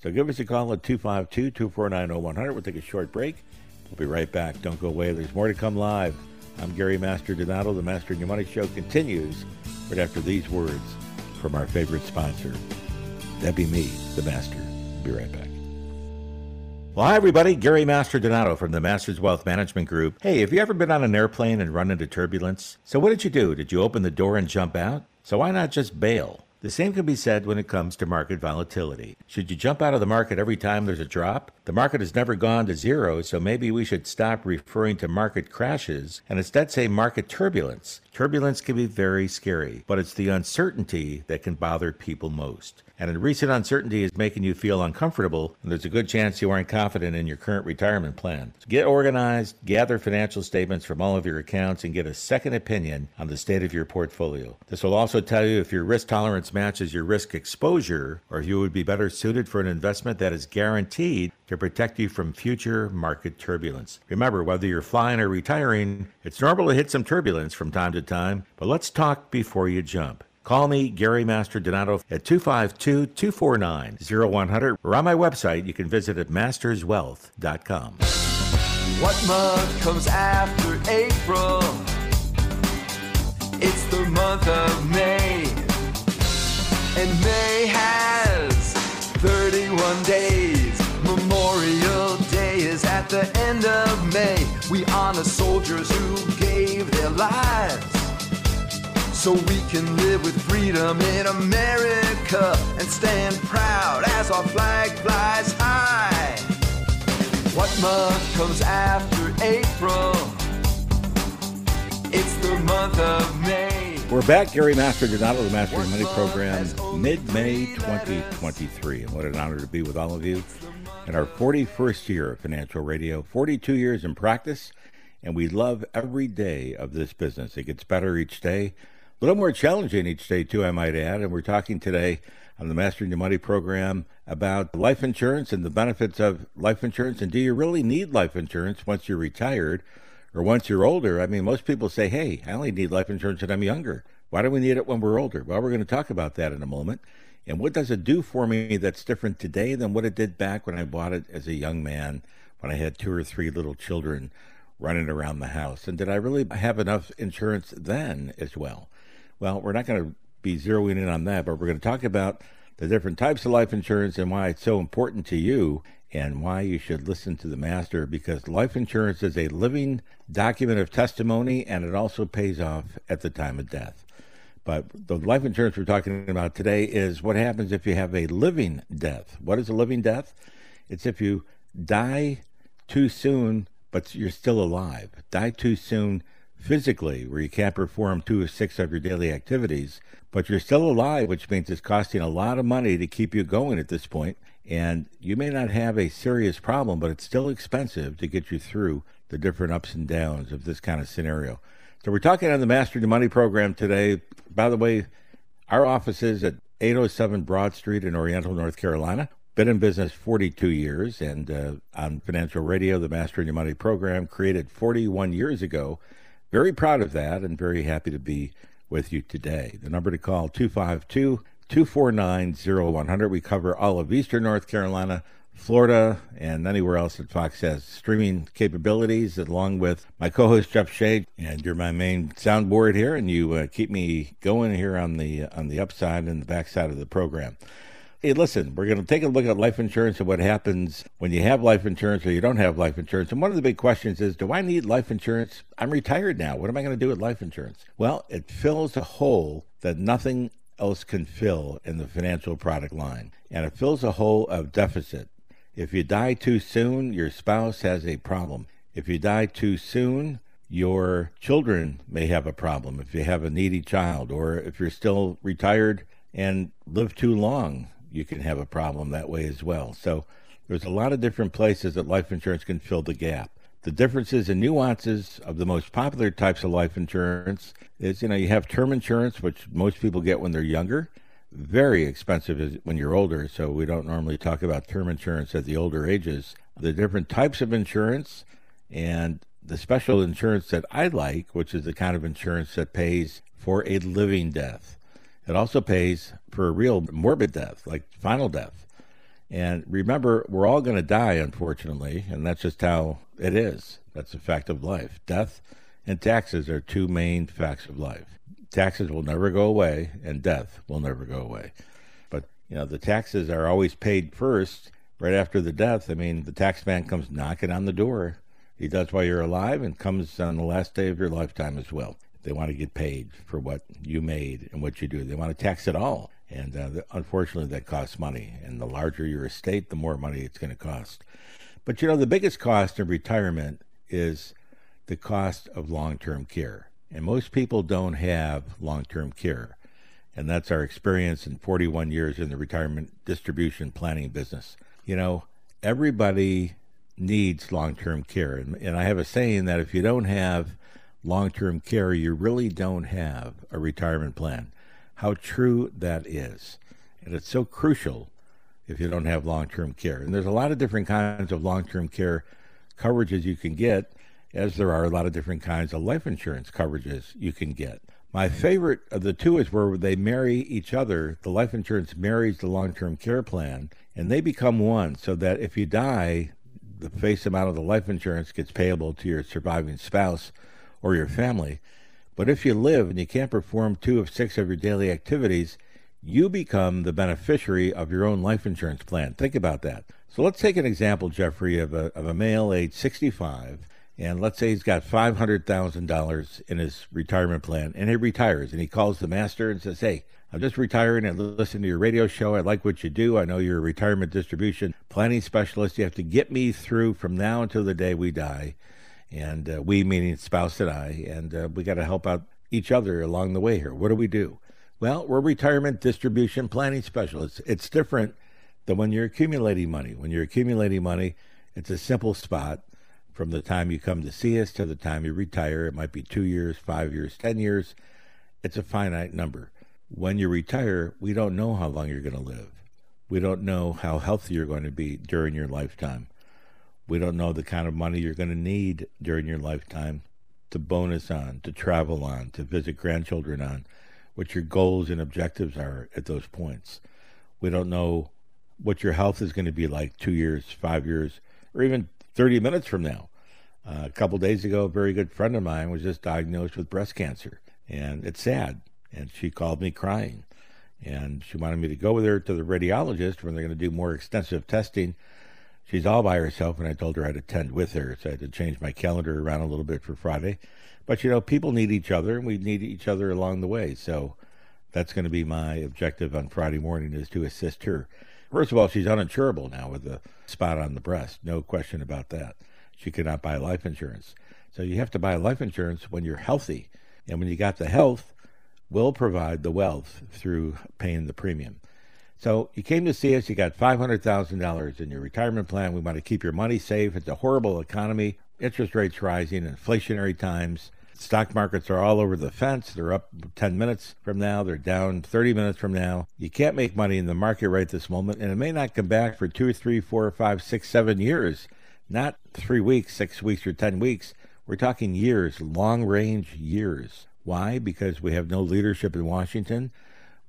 So give us a call at 252 249 0100. We'll take a short break. We'll be right back. Don't go away. There's more to come live. I'm Gary Mastrodonato. The Mastering Your Money Show continues right after these words from our favorite sponsor. That'd be me, the Master. Be right back. Well, hi, everybody. Gary Mastrodonato from the Masters Wealth Management Group. Hey, have you ever been on an airplane and run into turbulence? So, what did you do? Did you open the door and jump out? So, why not just bail? The same can be said when it comes to market volatility. Should you jump out of the market every time there's a drop? The market has never gone to zero, so maybe we should stop referring to market crashes and instead say market turbulence. Turbulence can be very scary, but it's the uncertainty that can bother people most. And if recent uncertainty is making you feel uncomfortable, and there's a good chance you aren't confident in your current retirement plan. So get organized, gather financial statements from all of your accounts, and get a second opinion on the state of your portfolio. This will also tell you if your risk tolerance matches your risk exposure, or if you would be better suited for an investment that is guaranteed to protect you from future market turbulence. Remember, whether you're flying or retiring, it's normal to hit some turbulence from time to time, but let's talk before you jump. Call me, Gary Mastrodonato, at 252 249 0100 or on my website. You can visit at masterswealth.com. What month comes after April? It's the month of May. And May has 31 days. Memorial Day is at the end of May. We honor soldiers who gave their lives so we can live with freedom in America and stand proud as our flag flies high. What month comes after April? It's the month of May. We're back, Gary Mastrodonato, the Master of Money Program, mid-May 2023. And what an honor to be with all of you in our 41st year of financial radio, 42 years in practice, and we love every day of this business. It gets better each day. A little more challenging each day, too, I might add. And we're talking today on the Mastering Your Money program about life insurance and the benefits of life insurance. And do you really need life insurance once you're retired or once you're older? I mean, most people say, hey, I only need life insurance when I'm younger. Why do we need it when we're older? Well, we're going to talk about that in a moment. And what does it do for me that's different today than what it did back when I bought it as a young man, when I had two or three little children running around the house? And did I really have enough insurance then as well? Well, we're not going to be zeroing in on that, but we're going to talk about the different types of life insurance and why it's so important to you and why you should listen to the master because life insurance is a living document of testimony and it also pays off at the time of death. But the life insurance we're talking about today is what happens if you have a living death. What is a living death? It's if you die too soon, but you're still alive. Die too soon physically, where you can't perform two or six of your daily activities, but you're still alive, which means it's costing a lot of money to keep you going at this point. And you may not have a serious problem, but it's still expensive to get you through the different ups and downs of this kind of scenario. So we're talking on the Master the Money program today. By the way, our office is at 807 Broad Street in Oriental, North Carolina. Been in business 42 years and uh, on financial radio, the Master Your Money program created 41 years ago very proud of that and very happy to be with you today. The number to call 252 249 0100. We cover all of Eastern North Carolina, Florida, and anywhere else that Fox has streaming capabilities, along with my co host Jeff Shade. And you're my main soundboard here, and you uh, keep me going here on the, on the upside and the backside of the program. Hey, listen, we're going to take a look at life insurance and what happens when you have life insurance or you don't have life insurance. And one of the big questions is Do I need life insurance? I'm retired now. What am I going to do with life insurance? Well, it fills a hole that nothing else can fill in the financial product line, and it fills a hole of deficit. If you die too soon, your spouse has a problem. If you die too soon, your children may have a problem if you have a needy child, or if you're still retired and live too long you can have a problem that way as well. So there's a lot of different places that life insurance can fill the gap. The differences and nuances of the most popular types of life insurance is, you know, you have term insurance, which most people get when they're younger. Very expensive when you're older, so we don't normally talk about term insurance at the older ages. The different types of insurance and the special insurance that I like, which is the kind of insurance that pays for a living death. It also pays for a real morbid death, like final death. And remember, we're all going to die, unfortunately, and that's just how it is. That's a fact of life. Death and taxes are two main facts of life. Taxes will never go away, and death will never go away. But, you know, the taxes are always paid first, right after the death. I mean, the tax man comes knocking on the door. He does while you're alive and comes on the last day of your lifetime as well. They want to get paid for what you made and what you do. They want to tax it all. And uh, unfortunately, that costs money. And the larger your estate, the more money it's going to cost. But you know, the biggest cost of retirement is the cost of long term care. And most people don't have long term care. And that's our experience in 41 years in the retirement distribution planning business. You know, everybody needs long term care. And, and I have a saying that if you don't have long term care, you really don't have a retirement plan. How true that is. And it's so crucial if you don't have long term care. And there's a lot of different kinds of long term care coverages you can get, as there are a lot of different kinds of life insurance coverages you can get. My favorite of the two is where they marry each other. The life insurance marries the long term care plan, and they become one so that if you die, the face amount of the life insurance gets payable to your surviving spouse or your family. But if you live and you can't perform two of six of your daily activities, you become the beneficiary of your own life insurance plan. Think about that. So let's take an example, Jeffrey, of a, of a male age 65, and let's say he's got $500,000 in his retirement plan, and he retires, and he calls the master and says, Hey, I'm just retiring and listen to your radio show. I like what you do. I know you're a retirement distribution planning specialist. You have to get me through from now until the day we die. And uh, we, meaning spouse and I, and uh, we got to help out each other along the way here. What do we do? Well, we're retirement distribution planning specialists. It's different than when you're accumulating money. When you're accumulating money, it's a simple spot from the time you come to see us to the time you retire. It might be two years, five years, 10 years. It's a finite number. When you retire, we don't know how long you're going to live. We don't know how healthy you're going to be during your lifetime. We don't know the kind of money you're going to need during your lifetime to bonus on, to travel on, to visit grandchildren on what your goals and objectives are at those points. We don't know what your health is going to be like two years, five years, or even 30 minutes from now. Uh, a couple days ago, a very good friend of mine was just diagnosed with breast cancer, and it's sad. And she called me crying, and she wanted me to go with her to the radiologist when they're going to do more extensive testing. She's all by herself, and I told her I'd attend with her, so I had to change my calendar around a little bit for Friday. But you know, people need each other, and we need each other along the way. So that's going to be my objective on Friday morning is to assist her. First of all, she's uninsurable now with the spot on the breast. No question about that. She cannot buy life insurance. So you have to buy life insurance when you're healthy. And when you got the health, we'll provide the wealth through paying the premium. So you came to see us, you got $500,000 in your retirement plan. We want to keep your money safe. It's a horrible economy interest rates rising, inflationary times. Stock markets are all over the fence. They're up 10 minutes from now. They're down 30 minutes from now. You can't make money in the market right this moment, and it may not come back for two, three, four, five, six, seven years. Not three weeks, six weeks, or 10 weeks. We're talking years, long range years. Why? Because we have no leadership in Washington.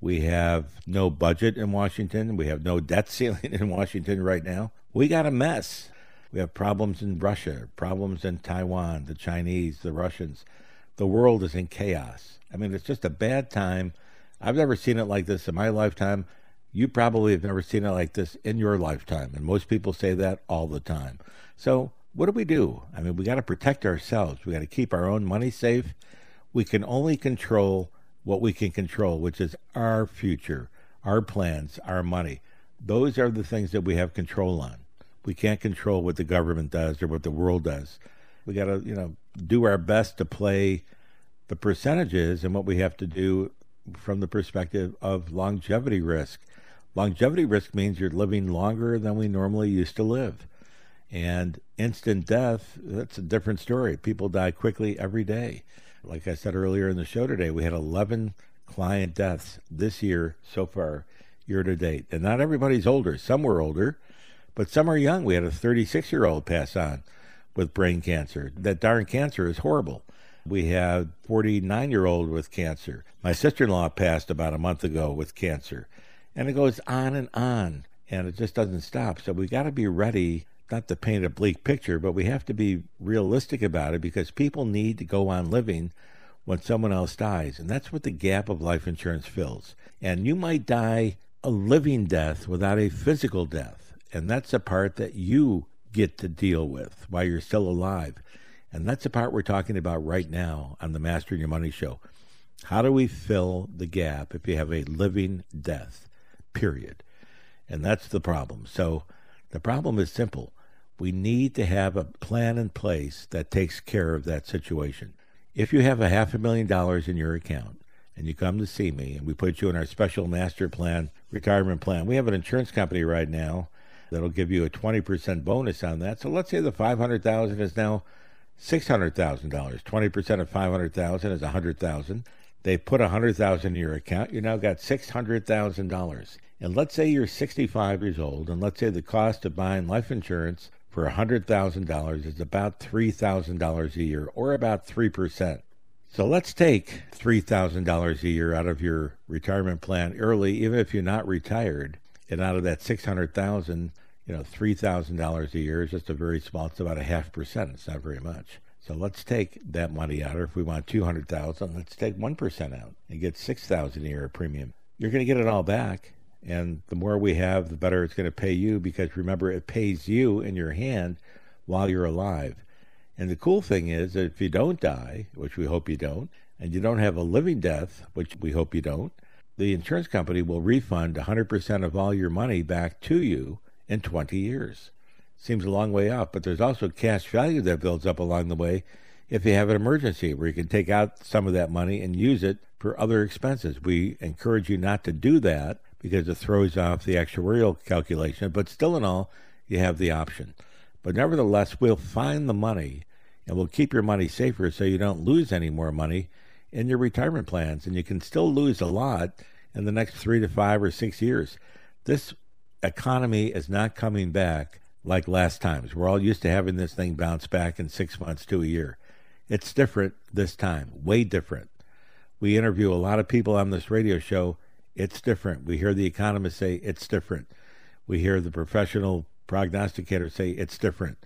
We have no budget in Washington. We have no debt [laughs] ceiling in Washington right now. We got a mess. We have problems in Russia, problems in Taiwan, the Chinese, the Russians. The world is in chaos. I mean, it's just a bad time. I've never seen it like this in my lifetime. You probably have never seen it like this in your lifetime. And most people say that all the time. So, what do we do? I mean, we got to protect ourselves. We got to keep our own money safe. We can only control what we can control, which is our future, our plans, our money. Those are the things that we have control on. We can't control what the government does or what the world does. We got to, you know, do our best to play the percentages and what we have to do from the perspective of longevity risk. Longevity risk means you're living longer than we normally used to live. And instant death, that's a different story. People die quickly every day. Like I said earlier in the show today, we had 11 client deaths this year so far, year to date. And not everybody's older. Some were older, but some are young. We had a 36 year old pass on with brain cancer. That darn cancer is horrible. We have 49 year old with cancer. My sister in law passed about a month ago with cancer. And it goes on and on, and it just doesn't stop. So we got to be ready, not to paint a bleak picture, but we have to be realistic about it because people need to go on living when someone else dies. And that's what the gap of life insurance fills. And you might die a living death without a physical death. And that's the part that you get to deal with while you're still alive. And that's the part we're talking about right now on the Mastering Your Money show. How do we fill the gap if you have a living death? Period. And that's the problem. So the problem is simple. We need to have a plan in place that takes care of that situation. If you have a half a million dollars in your account and you come to see me and we put you in our special master plan, retirement plan, we have an insurance company right now that'll give you a 20% bonus on that. So let's say the 500,000 is now $600,000. 20% of 500,000 is 100,000. They put 100,000 in your account. You now got $600,000. And let's say you're 65 years old and let's say the cost of buying life insurance for $100,000 is about $3,000 a year, or about 3%. So let's take $3,000 a year out of your retirement plan early, even if you're not retired. And out of that 600000 you know, $3,000 a year is just a very small, it's about a half percent. It's not very much. So let's take that money out, or if we want 200000 let's take 1% out and get 6000 a year premium. You're going to get it all back and the more we have, the better it's going to pay you because remember, it pays you in your hand while you're alive. And the cool thing is that if you don't die, which we hope you don't, and you don't have a living death, which we hope you don't, the insurance company will refund 100% of all your money back to you in 20 years. Seems a long way out, but there's also cash value that builds up along the way if you have an emergency where you can take out some of that money and use it for other expenses. We encourage you not to do that because it throws off the actuarial calculation. But still, in all, you have the option. But nevertheless, we'll find the money and we'll keep your money safer so you don't lose any more money in your retirement plans. And you can still lose a lot in the next three to five or six years. This economy is not coming back like last times. We're all used to having this thing bounce back in six months to a year. It's different this time, way different. We interview a lot of people on this radio show it's different. We hear the economists say it's different. We hear the professional prognosticators say it's different.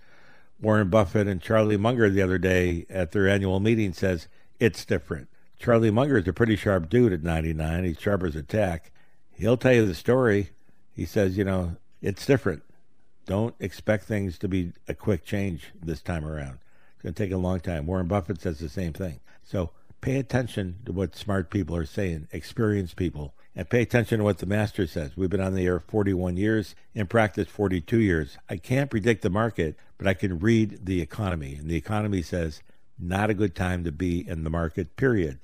Warren Buffett and Charlie Munger the other day at their annual meeting says it's different. Charlie Munger is a pretty sharp dude at 99. He's sharp as a tack. He'll tell you the story. He says, you know, it's different. Don't expect things to be a quick change this time around. It's going to take a long time. Warren Buffett says the same thing. So pay attention to what smart people are saying, experienced people and pay attention to what the master says. We've been on the air 41 years, in practice 42 years. I can't predict the market, but I can read the economy. And the economy says, not a good time to be in the market, period.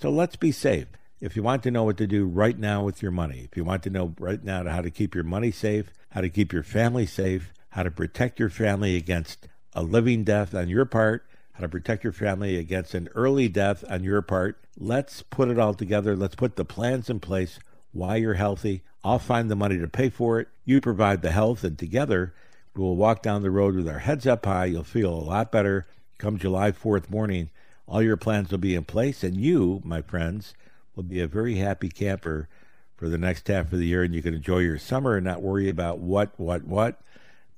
So let's be safe. If you want to know what to do right now with your money, if you want to know right now how to keep your money safe, how to keep your family safe, how to protect your family against a living death on your part, how to protect your family against an early death on your part. Let's put it all together. Let's put the plans in place while you're healthy. I'll find the money to pay for it. You provide the health, and together we will walk down the road with our heads up high. You'll feel a lot better come July 4th morning. All your plans will be in place, and you, my friends, will be a very happy camper for the next half of the year, and you can enjoy your summer and not worry about what, what, what.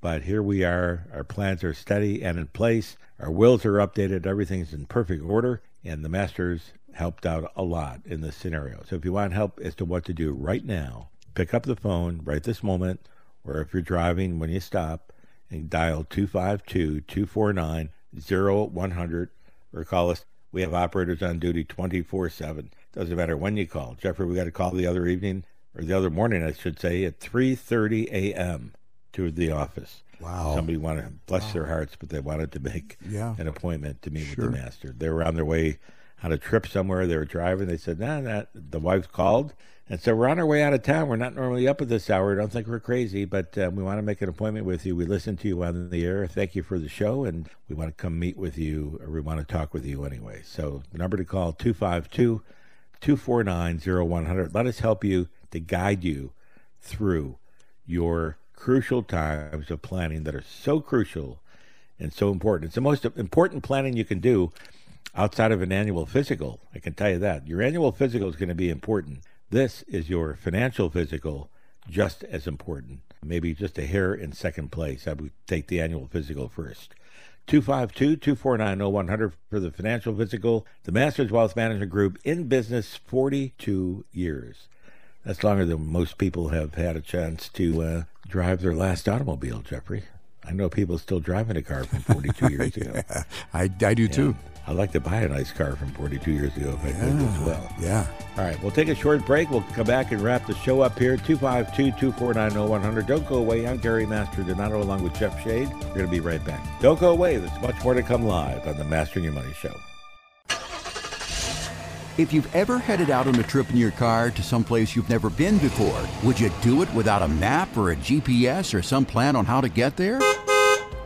But here we are. Our plans are steady and in place. Our wills are updated. Everything's in perfect order. And the Masters helped out a lot in this scenario. So if you want help as to what to do right now, pick up the phone right this moment, or if you're driving, when you stop, and dial 252 249 0100 or call us. We have operators on duty 24 7. Doesn't matter when you call. Jeffrey, we got a call the other evening, or the other morning, I should say, at 3.30 a.m to the office. Wow. Somebody wanted, to bless wow. their hearts, but they wanted to make yeah. an appointment to meet sure. with the master. They were on their way on a trip somewhere. They were driving. They said, nah, nah. The wife called and said, we're on our way out of town. We're not normally up at this hour. Don't think we're crazy, but uh, we want to make an appointment with you. We listen to you on the air. Thank you for the show, and we want to come meet with you, or we want to talk with you anyway. So the number to call, 252 249 0100. Let us help you to guide you through your crucial times of planning that are so crucial and so important. It's the most important planning you can do outside of an annual physical. I can tell you that. Your annual physical is going to be important. This is your financial physical, just as important. Maybe just a hair in second place. I would take the annual physical first. 252 249 0100 for the financial physical. The Masters Wealth Management Group in business 42 years. That's longer than most people have had a chance to uh, drive their last automobile, Jeffrey. I know people still driving a car from 42 [laughs] years ago. I, I do too. I'd like to buy a nice car from 42 years ago if I could as well. Yeah. All right, we'll take a short break. We'll come back and wrap the show up here. 252 249 0100. Don't go away. I'm Gary Mastrodonato along with Jeff Shade. We're going to be right back. Don't go away. There's much more to come live on the Mastering Your Money Show. If you've ever headed out on a trip in your car to someplace you've never been before, would you do it without a map or a GPS or some plan on how to get there?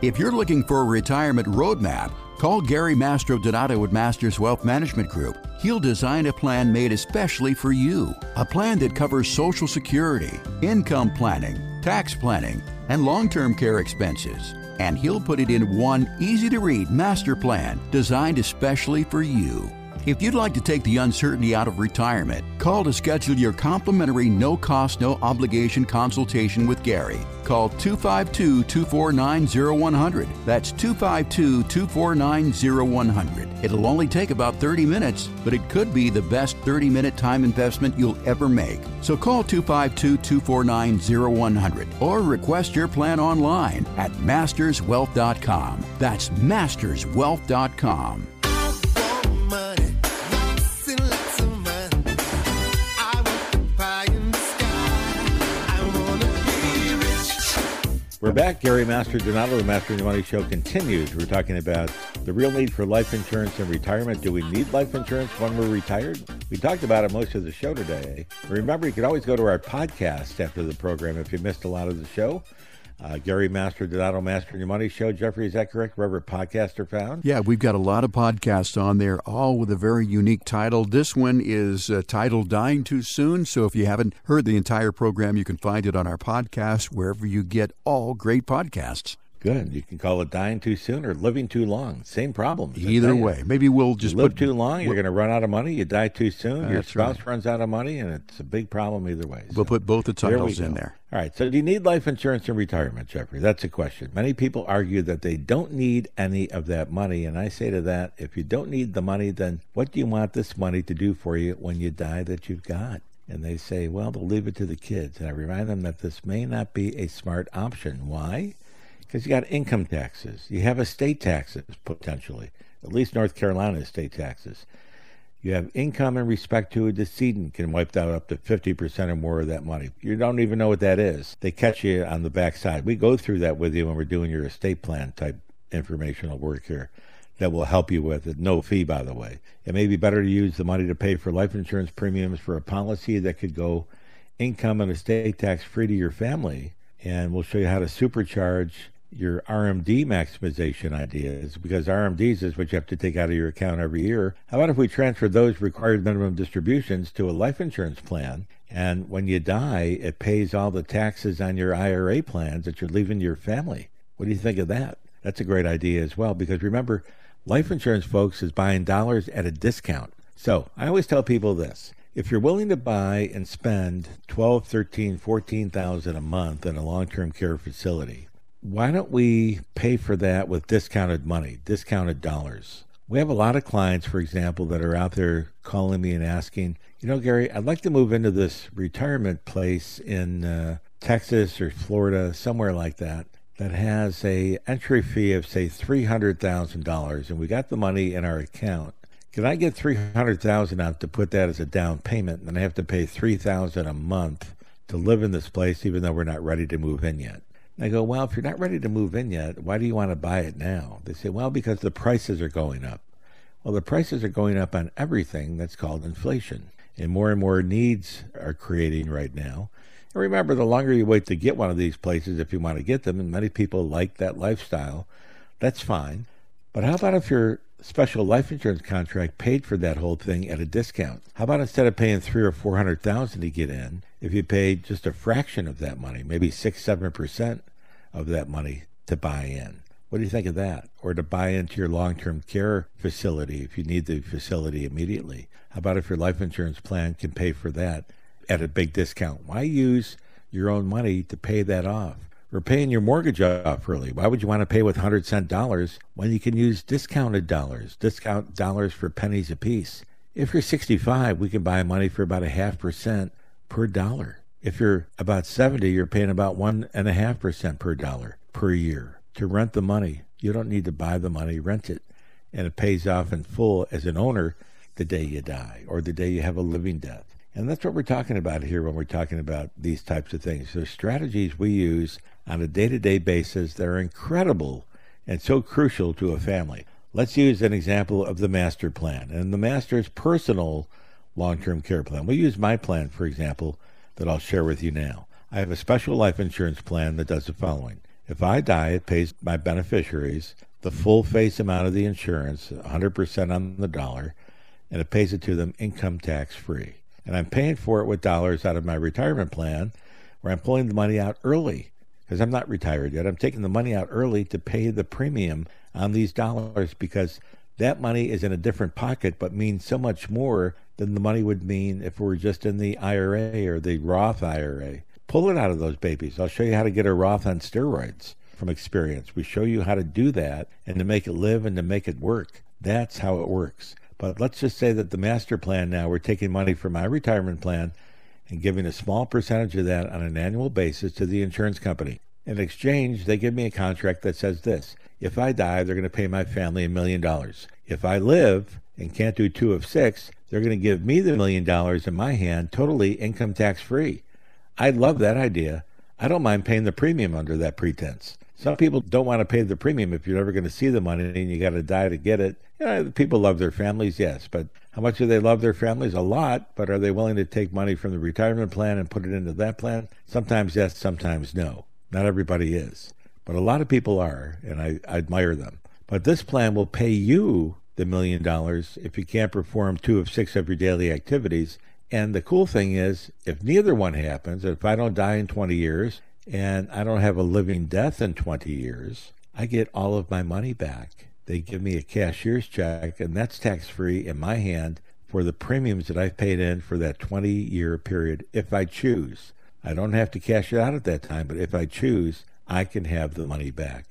If you're looking for a retirement roadmap, call Gary Mastrodonato at Masters Wealth Management Group. He'll design a plan made especially for you. A plan that covers Social Security, income planning, tax planning, and long term care expenses. And he'll put it in one easy to read master plan designed especially for you. If you'd like to take the uncertainty out of retirement, call to schedule your complimentary no cost, no obligation consultation with Gary. Call 252 249 0100. That's 252 249 0100. It'll only take about 30 minutes, but it could be the best 30 minute time investment you'll ever make. So call 252 249 0100 or request your plan online at masterswealth.com. That's masterswealth.com. back. Gary Mastrodonato, the Mastering Your Money Show continues. We're talking about the real need for life insurance in retirement. Do we need life insurance when we're retired? We talked about it most of the show today. Remember, you can always go to our podcast after the program if you missed a lot of the show. Uh, Gary Mastrodonato, Mastering Your Money Show. Jeffrey, is that correct? Wherever podcasts are found? Yeah, we've got a lot of podcasts on there, all with a very unique title. This one is uh, titled Dying Too Soon. So if you haven't heard the entire program, you can find it on our podcast wherever you get all great podcasts. Good. You can call it dying too soon or living too long. Same problem. Either way, maybe we'll You just live put too long, you're going to run out of money. You die too soon, your spouse right. runs out of money, and it's a big problem either way. We'll put both the titles in there. All right. So, do you need life insurance in retirement, Jeffrey? That's a question. Many people argue that they don't need any of that money. And I say to that, if you don't need the money, then what do you want this money to do for you when you die that you've got? And they say, well, they'll leave it to the kids. And I remind them that this may not be a smart option. Why? Because you got income taxes, you have estate taxes potentially. At least North Carolina estate taxes. You have income in respect to a decedent can wipe out up to 50% or more of that money. You don't even know what that is. They catch you on the backside. We go through that with you when we're doing your estate plan type informational work here that will help you with it. No fee, by the way. It may be better to use the money to pay for life insurance premiums for a policy that could go income and estate tax free to your family. And we'll show you how to supercharge your RMD maximization ideas because RMDs is what you have to take out of your account every year. How about if we transfer those required minimum distributions to a life insurance plan? And when you die, it pays all the taxes on your IRA plans that you're leaving your family. What do you think of that? That's a great idea as well because remember, life insurance, folks, is buying dollars at a discount. So I always tell people this. If you're willing to buy and spend 12, 13, 14,000 a month in a long-term care facility, why don't we pay for that with discounted money, discounted dollars? We have a lot of clients, for example, that are out there calling me and asking, you know, Gary, I'd like to move into this retirement place in uh, Texas or Florida, somewhere like that, that has a entry fee of say three hundred thousand dollars, and we got the money in our account. Can I get three hundred thousand out to put that as a down payment, and then I have to pay three thousand a month to live in this place, even though we're not ready to move in yet? I go, well, if you're not ready to move in yet, why do you want to buy it now? They say, well, because the prices are going up. Well, the prices are going up on everything that's called inflation, and more and more needs are creating right now. And remember, the longer you wait to get one of these places, if you want to get them, and many people like that lifestyle, that's fine. But how about if your special life insurance contract paid for that whole thing at a discount? How about instead of paying three or four hundred thousand to get in, if you paid just a fraction of that money, maybe six, seven percent of that money to buy in? What do you think of that? Or to buy into your long term care facility if you need the facility immediately? How about if your life insurance plan can pay for that at a big discount? Why use your own money to pay that off? Or paying your mortgage off early. Why would you want to pay with 100 cent dollars when you can use discounted dollars, discount dollars for pennies apiece? If you're 65, we can buy money for about a half percent per dollar. If you're about 70, you're paying about one and a half percent per dollar per year. to rent the money. You don't need to buy the money, rent it. And it pays off in full as an owner the day you die or the day you have a living death. And that's what we're talking about here when we're talking about these types of things. There's strategies we use on a day to day basis that are incredible and so crucial to a family. Let's use an example of the master plan and the master's personal long term care plan. We'll use my plan, for example, that I'll share with you now. I have a special life insurance plan that does the following. If I die, it pays my beneficiaries the full face amount of the insurance, 100% on the dollar, and it pays it to them income tax free. And I'm paying for it with dollars out of my retirement plan where I'm pulling the money out early because I'm not retired yet. I'm taking the money out early to pay the premium on these dollars because that money is in a different pocket but means so much more than the money would mean if we were just in the IRA or the Roth IRA. Pull it out of those babies. I'll show you how to get a Roth on steroids from experience. We show you how to do that and to make it live and to make it work. That's how it works. But let's just say that the master plan now, we're taking money from my retirement plan and giving a small percentage of that on an annual basis to the insurance company. In exchange, they give me a contract that says this if I die, they're going to pay my family a million dollars. If I live and can't do two of six, they're going to give me the million dollars in my hand, totally income tax free. I love that idea. I don't mind paying the premium under that pretense. Some people don't want to pay the premium if you're never going to see the money and you got to die to get it. You know, people love their families, yes, but how much do they love their families? A lot, but are they willing to take money from the retirement plan and put it into that plan? Sometimes yes, sometimes no. Not everybody is, but a lot of people are, and I, I admire them. But this plan will pay you the million dollars if you can't perform two of six of your daily activities. And the cool thing is, if neither one happens, if I don't die in 20 years and I don't have a living death in 20 years, I get all of my money back. They give me a cashier's check, and that's tax free in my hand for the premiums that I've paid in for that 20 year period if I choose. I don't have to cash it out at that time, but if I choose, I can have the money back.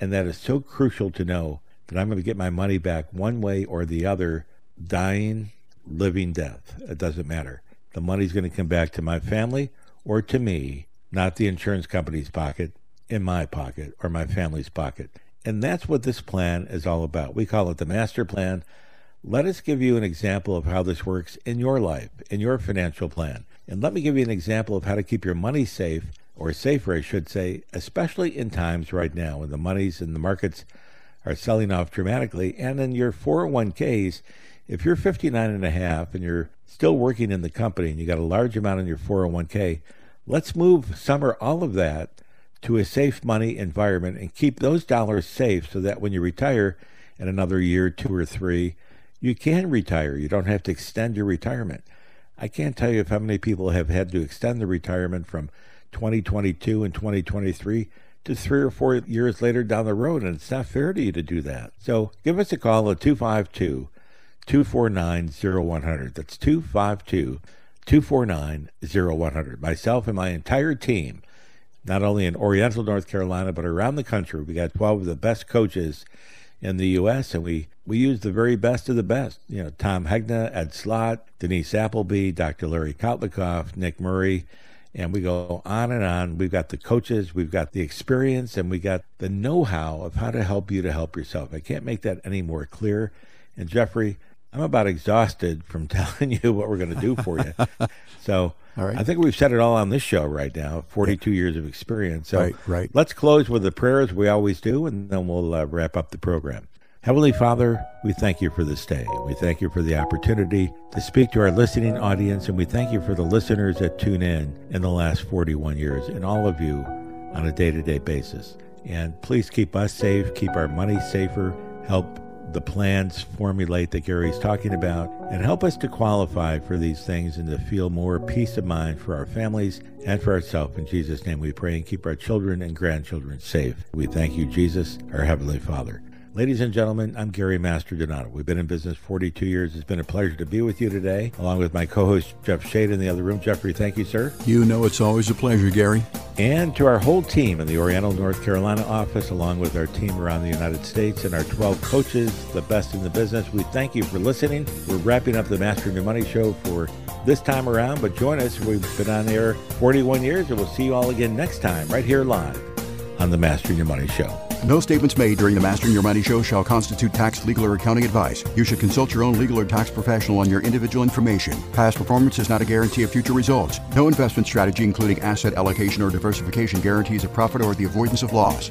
And that is so crucial to know that I'm going to get my money back one way or the other, dying, living, death. It doesn't matter. The money's going to come back to my family or to me not the insurance company's pocket, in my pocket or my family's pocket. And that's what this plan is all about. We call it the master plan. Let us give you an example of how this works in your life, in your financial plan. And let me give you an example of how to keep your money safe, or safer, I should say, especially in times right now when the monies and the markets are selling off dramatically. And in your 401ks, if you're 59 and a half and you're still working in the company and you got a large amount in your 401k, Let's move some or all of that to a safe money environment and keep those dollars safe so that when you retire in another year, two or three, you can retire. You don't have to extend your retirement. I can't tell you how many people have had to extend the retirement from 2022 and 2023 to three or four years later down the road, and it's not fair to you to do that. So give us a call at 252 249 0100. That's 252 249 0100. Myself and my entire team, not only in Oriental, North Carolina, but around the country. We got 12 of the best coaches in the U.S., and we, we use the very best of the best. You know, Tom Hegna, Ed Slott, Denise Appleby, Dr. Larry Kotlikoff, Nick Murray, and we go on and on. We've got the coaches, we've got the experience, and we got the know how of how to help you to help yourself. I can't make that any more clear. And Jeffrey, I'm about exhausted from [laughs] telling you what we're going to do for you. [laughs] so I think we've said it all on this show right now 42 yeah. years of experience. So right, right. let's close with the prayers we always do, and then we'll uh, wrap up the program. Heavenly Father, we thank you for this day. We thank you for the opportunity to speak to our listening audience, and we thank you for the listeners that tune in in the last 41 years and all of you on a day to day basis. And please keep us safe, keep our money safer, help the plans formulate that Gary's talking about and help us to qualify for these things and to feel more peace of mind for our families and for ourselves. In Jesus' name we pray and keep our children and grandchildren safe. We thank you, Jesus, our Heavenly Father. Ladies and gentlemen, I'm Gary Mastrodonato. We've been in business 42 years. It's been a pleasure to be with you today, along with my co-host Jeff Shade in the other room. Jeffrey, thank you, sir. You know it's always a pleasure, Gary. And to our whole team in the Oriental, North Carolina office, along with our team around the United States and our 12 coaches, the best in the business, we thank you for listening. We're wrapping up the Mastering Your Money show for this time around, but join us. We've been on air 41 years, and we'll see you all again next time, right here live on the Mastering Your Money show. No statements made during the Mastering Your Money show shall constitute tax, legal, or accounting advice. You should consult your own legal or tax professional on your individual information. Past performance is not a guarantee of future results. No investment strategy, including asset allocation or diversification, guarantees a profit or the avoidance of loss.